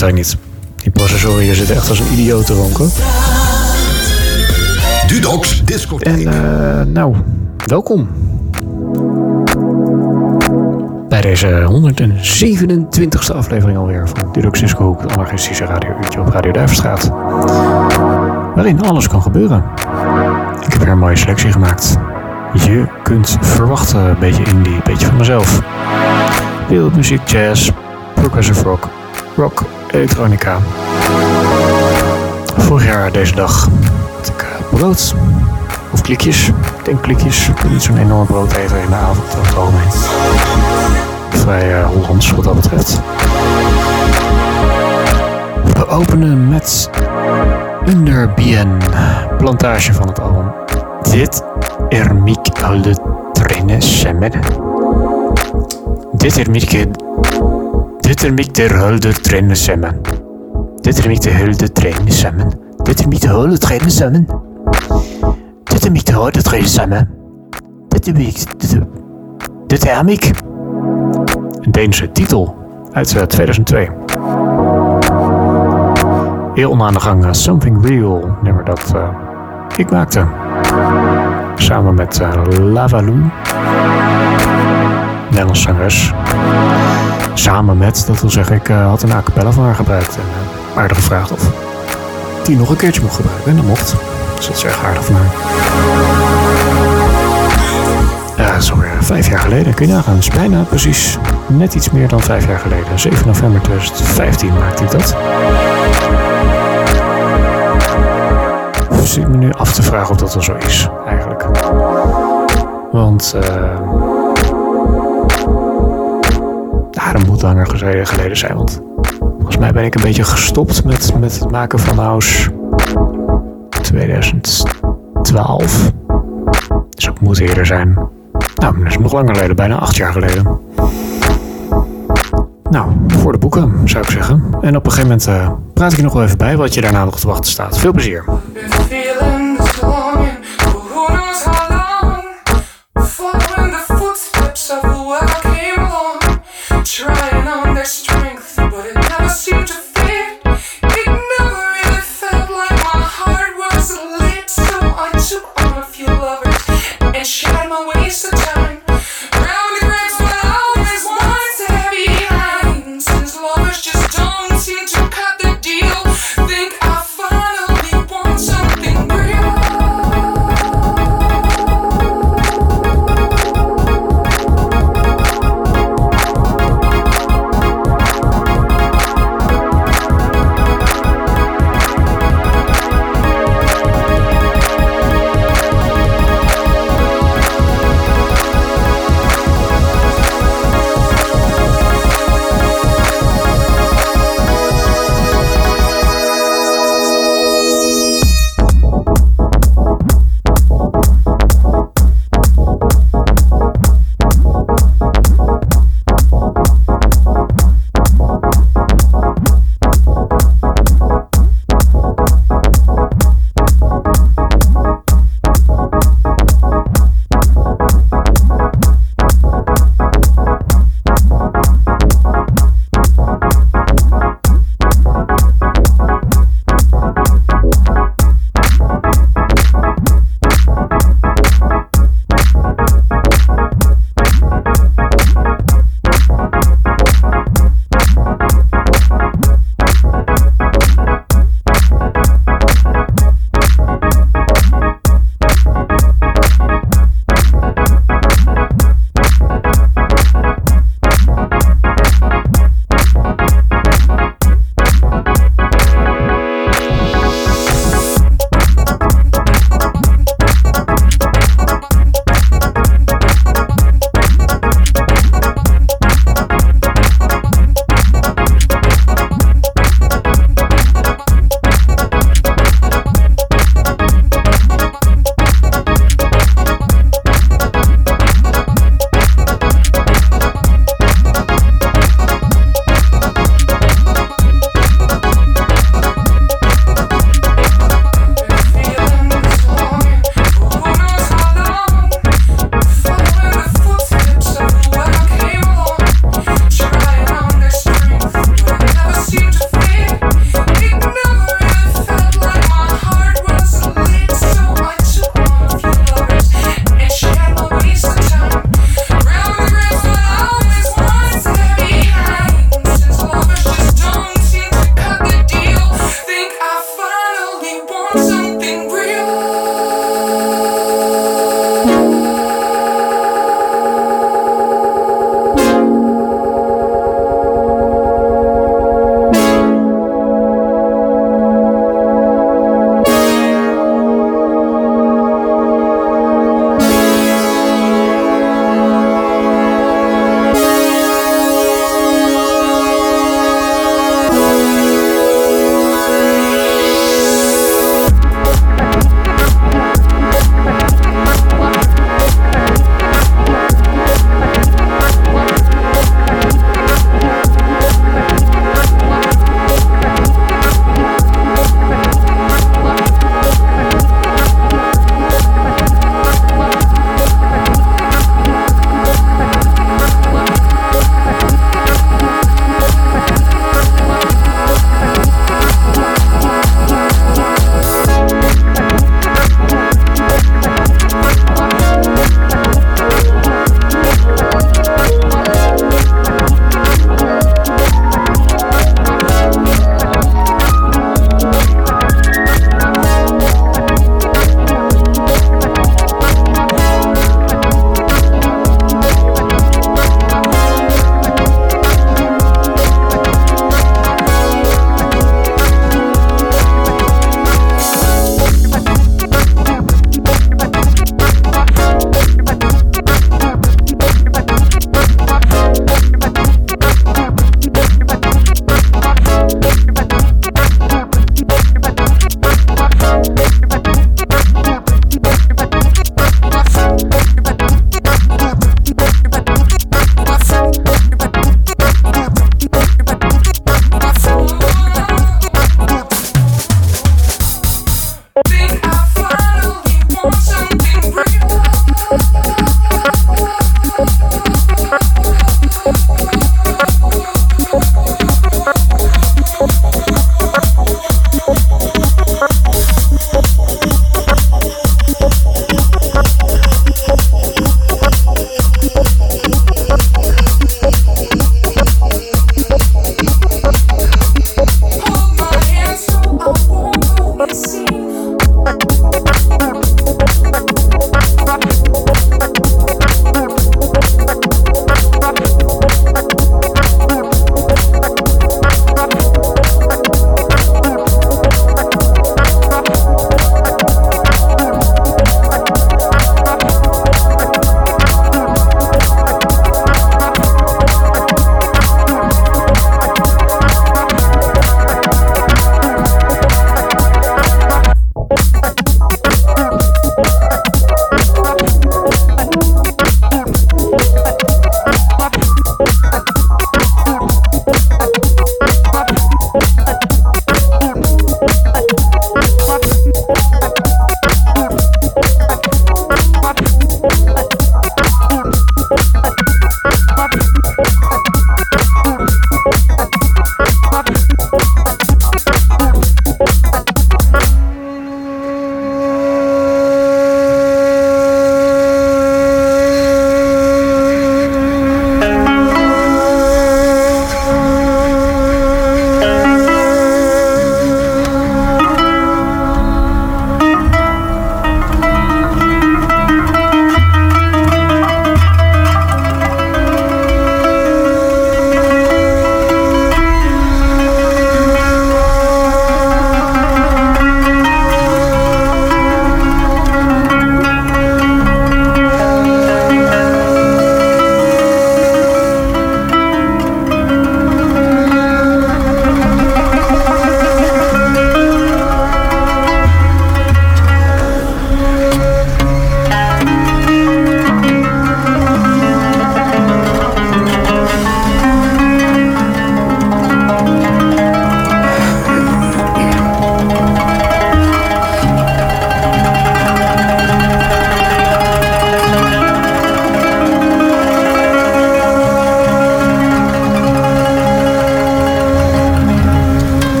Weet niet. Die processor hier zit echt als een idioot te ronken. Dudox Discotheek. En uh, nou, welkom. Bij deze 127e aflevering alweer van Dudox Disco Hoek, het anarchistische radiouurtje op Radio Duiverstraat. Waarin alles kan gebeuren. Ik heb weer een mooie selectie gemaakt. Je kunt verwachten, een beetje indie, een beetje van mezelf. Wereldmuziek, jazz, progressive rock, rock, elektronica. Vorig jaar deze dag had ik uh, brood. Of klikjes. Ik denk klikjes. Niet zo'n enorm broodeten in de avond over het algemeen. Vrij uh, Hollands wat dat betreft. We openen met Under Bien, plantage van het album. Dit er de trainen samen. Dit er Miek Dit er Miek der hulde samen. Dit er Miek de hulde samen. Dit er Miek de hulde samen. Dit er Miek de hulde trainen samen. Dit er Miek... Dit er Miek. Een Deense titel uit 2002. Heel aan de gang Something Real, nummer dat uh, ik maakte. Samen met uh, Lavalou, Nederlands zangeres. Samen met, dat wil zeggen, ik uh, had een a cappella van haar gebruikt. En uh, aardig gevraagd of die nog een keertje mocht gebruiken. En dat mocht. Dus dat is erg aardig van haar. Ja, dat is alweer vijf jaar geleden. Kun je nagaan. Het is bijna precies net iets meer dan vijf jaar geleden. 7 november 2015 maakte ik dat. Ik me nu af te vragen of dat wel zo is, eigenlijk. Want... Uh, ja, dat moet langer geleden zijn, want... Volgens mij ben ik een beetje gestopt met, met het maken van House 2012. Dus het moet eerder zijn. Nou, dat is nog langer geleden, bijna acht jaar geleden. Nou, voor de boeken zou ik zeggen. En op een gegeven moment uh, praat ik je nog wel even bij wat je daarna nog te wachten staat. Veel plezier.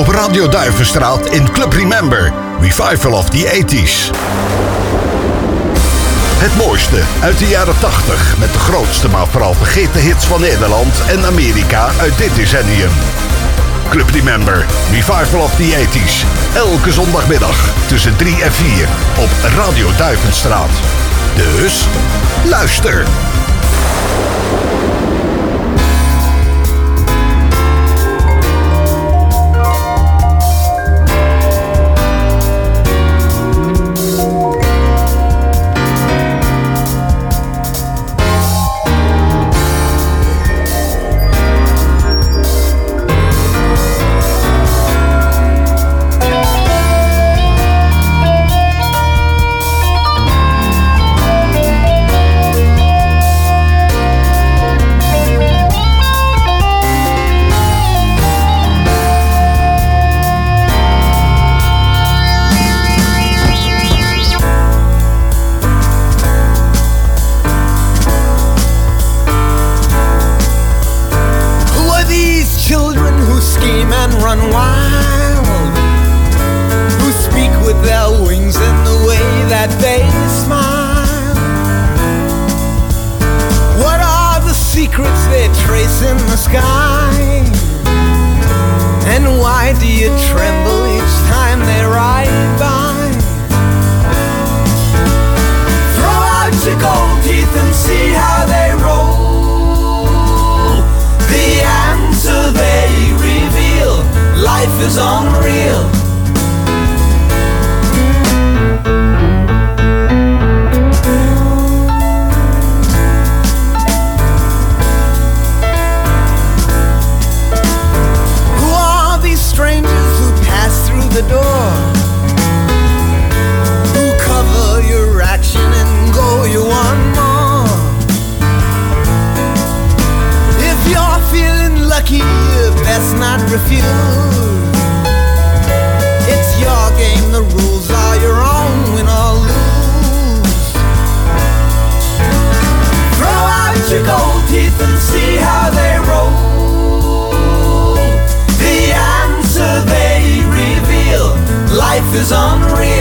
Op Radio Duivenstraat in Club Remember. Revival of the 80s. Het mooiste uit de jaren 80 met de grootste maar vooral vergeten hits van Nederland en Amerika uit dit decennium. Club Remember, Revival of the 80s. Elke zondagmiddag tussen 3 en 4 op Radio Duivenstraat. Dus luister. Lucky, best not refuse. It's your game, the rules are your own, win or lose. Throw out your gold teeth and see how they roll. The answer they reveal, life is unreal.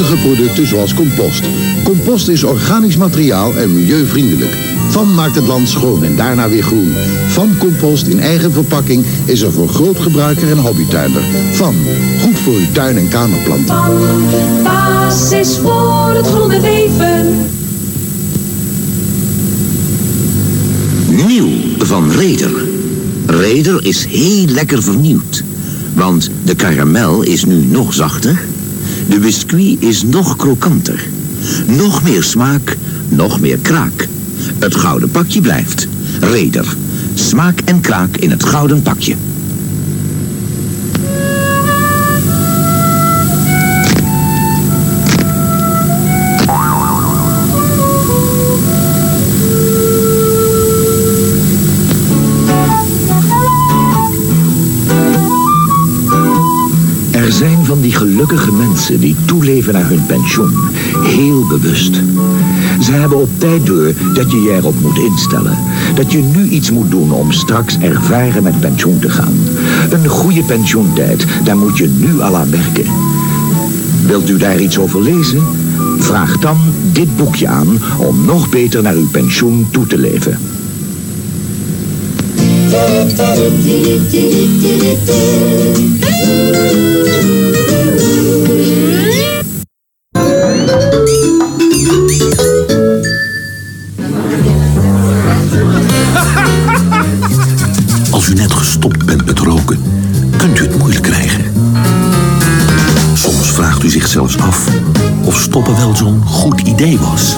Nuttige producten zoals compost. Compost is organisch materiaal en milieuvriendelijk. VAM maakt het land schoon en daarna weer groen. VAM compost in eigen verpakking is er voor grootgebruiker en hobbytuinder. VAM, goed voor uw tuin- en kamerplanten. Basis voor het groene leven. Nieuw van Reder. Reder is heel lekker vernieuwd. Want de karamel is nu nog zachter. De biscuit is nog krokanter. Nog meer smaak, nog meer kraak. Het gouden pakje blijft. Reder. Smaak en kraak in het gouden pakje. Er zijn die gelukkige mensen die toeleven naar hun pensioen. Heel bewust. Ze hebben op tijd door dat je je erop moet instellen. Dat je nu iets moet doen om straks ervaren met pensioen te gaan. Een goede pensioentijd, daar moet je nu al aan werken. Wilt u daar iets over lezen? Vraag dan dit boekje aan om nog beter naar uw pensioen toe te leven. Goed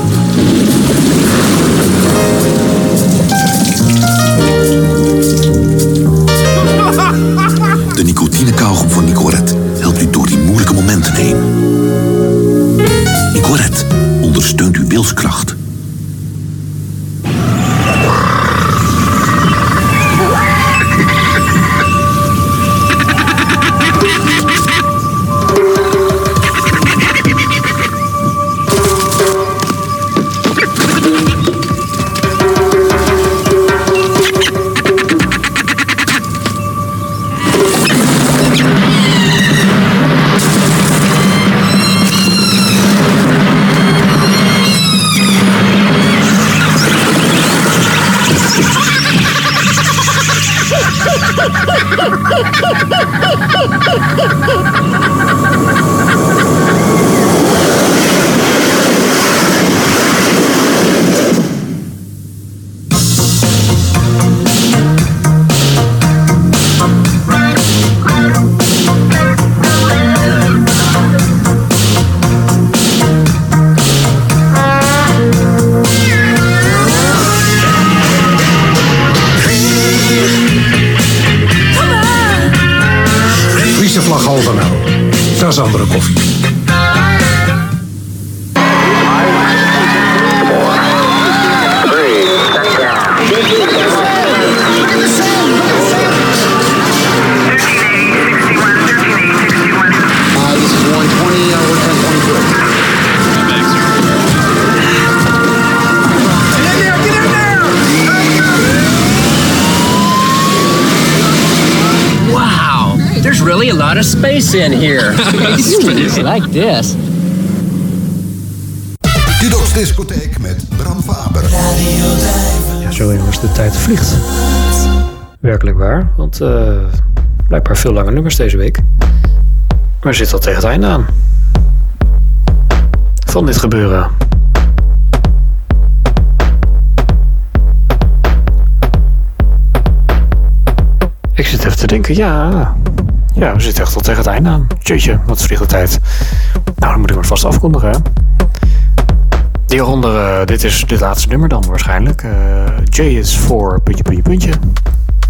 space in here. Space. Like this. Discotheek met Bram Faber. Ja, zo jongens, de tijd vliegt. Werkelijk waar, want eh blijkbaar veel lange nummers deze week. Maar zit al tegen het einde aan. Van dit gebeuren. Ik zit even te denken, ja. Ja, we zitten echt al tegen het einde aan. Jeetje, wat vliegt de tijd. Nou, dan moet ik maar vast afkondigen, hè. Hieronder, eh, dit is dit laatste nummer dan waarschijnlijk. Eh, J is voor puntje, puntje, puntje.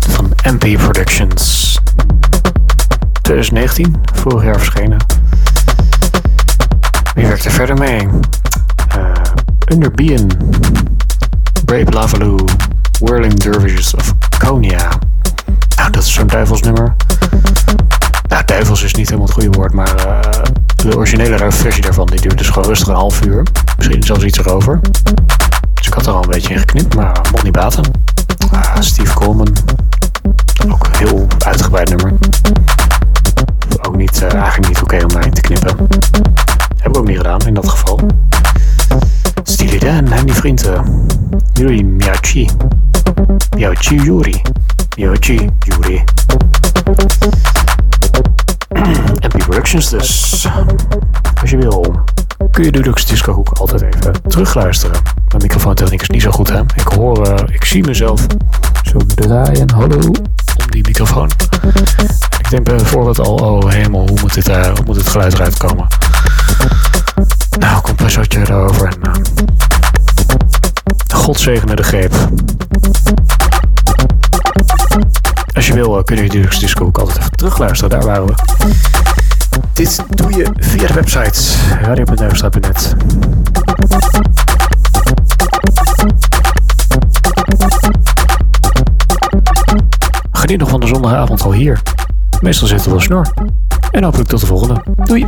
Van MP Productions. 2019, vorig jaar verschenen. Wie werkt er verder mee? Eh Underbean. Brave Lavaloo. Whirling Dervishes of Konya. Nou, dat is zo'n duivelsnummer. Nou, originele versie daarvan die duurde dus gewoon rustig een half uur. Misschien zelfs iets erover. Dus ik had er al een beetje in geknipt, maar mocht niet baten. Ah, Steve Coleman. Ook een heel uitgebreid nummer. Ook niet, eh, eigenlijk niet oké om mij te knippen. Heb ik ook niet gedaan in dat geval. Steely Dan en die vriend uh, Yuri Miyachi. Miyachi Yuri. Miyachi Yuri. MP Productions dus. Als je wil, kun je de Deluxe Disco Hoek altijd even terugluisteren. Mijn microfoontechniek is niet zo goed, hè. Ik hoor, uh, ik zie mezelf zo draaien, hallo, om die microfoon. Ik denk bijvoorbeeld al, oh hemel, hoe moet, dit, uh, hoe moet het geluid eruit komen? Nou, compressortje erover en... Uh, God zegene de greep. Als je wil, kun je de Deluxe Disco ook altijd even terugluisteren. Daar waren we. Dit doe je via de website net. Geniet nog van de zondagavond al hier. Meestal zitten we wel snor. En hopelijk tot de volgende. Doei!